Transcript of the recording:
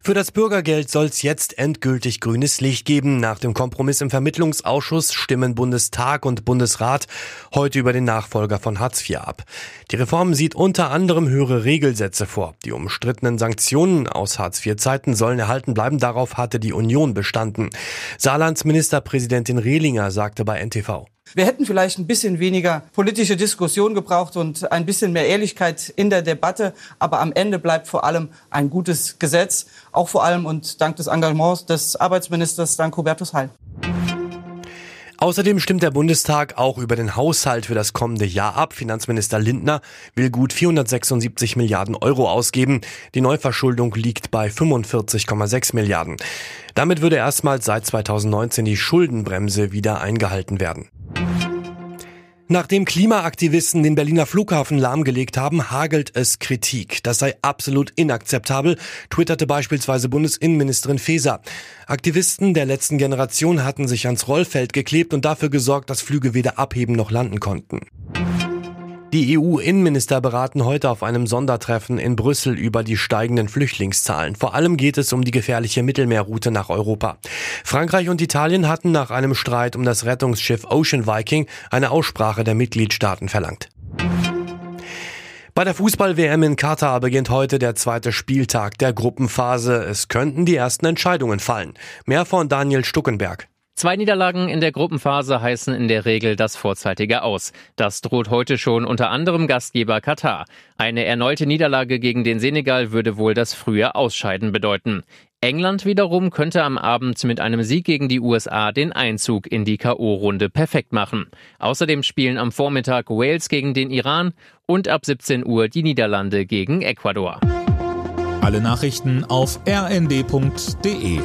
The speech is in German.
Für das Bürgergeld soll es jetzt endgültig grünes Licht geben. Nach dem Kompromiss im Vermittlungsausschuss stimmen Bundestag und Bundesrat heute über den Nachfolger von Hartz IV ab. Die Reform sieht unter anderem höhere Regelsätze vor. Die umstrittenen Sanktionen aus Hartz IV-Zeiten sollen erhalten bleiben. Darauf hatte die Union bestanden. Saarlands Ministerpräsidentin Rehlinger sagte bei NTV. Wir hätten vielleicht ein bisschen weniger politische Diskussion gebraucht und ein bisschen mehr Ehrlichkeit in der Debatte. Aber am Ende bleibt vor allem ein gutes Gesetz. Auch vor allem und dank des Engagements des Arbeitsministers, dank Hubertus Heil. Außerdem stimmt der Bundestag auch über den Haushalt für das kommende Jahr ab. Finanzminister Lindner will gut 476 Milliarden Euro ausgeben. Die Neuverschuldung liegt bei 45,6 Milliarden. Damit würde erstmals seit 2019 die Schuldenbremse wieder eingehalten werden. Nachdem Klimaaktivisten den Berliner Flughafen lahmgelegt haben, hagelt es Kritik. Das sei absolut inakzeptabel, twitterte beispielsweise Bundesinnenministerin Faeser. Aktivisten der letzten Generation hatten sich ans Rollfeld geklebt und dafür gesorgt, dass Flüge weder abheben noch landen konnten. Die EU-Innenminister beraten heute auf einem Sondertreffen in Brüssel über die steigenden Flüchtlingszahlen. Vor allem geht es um die gefährliche Mittelmeerroute nach Europa. Frankreich und Italien hatten nach einem Streit um das Rettungsschiff Ocean Viking eine Aussprache der Mitgliedstaaten verlangt. Bei der Fußball-WM in Katar beginnt heute der zweite Spieltag der Gruppenphase. Es könnten die ersten Entscheidungen fallen. Mehr von Daniel Stuckenberg. Zwei Niederlagen in der Gruppenphase heißen in der Regel das vorzeitige Aus. Das droht heute schon unter anderem Gastgeber Katar. Eine erneute Niederlage gegen den Senegal würde wohl das frühe Ausscheiden bedeuten. England wiederum könnte am Abend mit einem Sieg gegen die USA den Einzug in die KO-Runde perfekt machen. Außerdem spielen am Vormittag Wales gegen den Iran und ab 17 Uhr die Niederlande gegen Ecuador. Alle Nachrichten auf rnd.de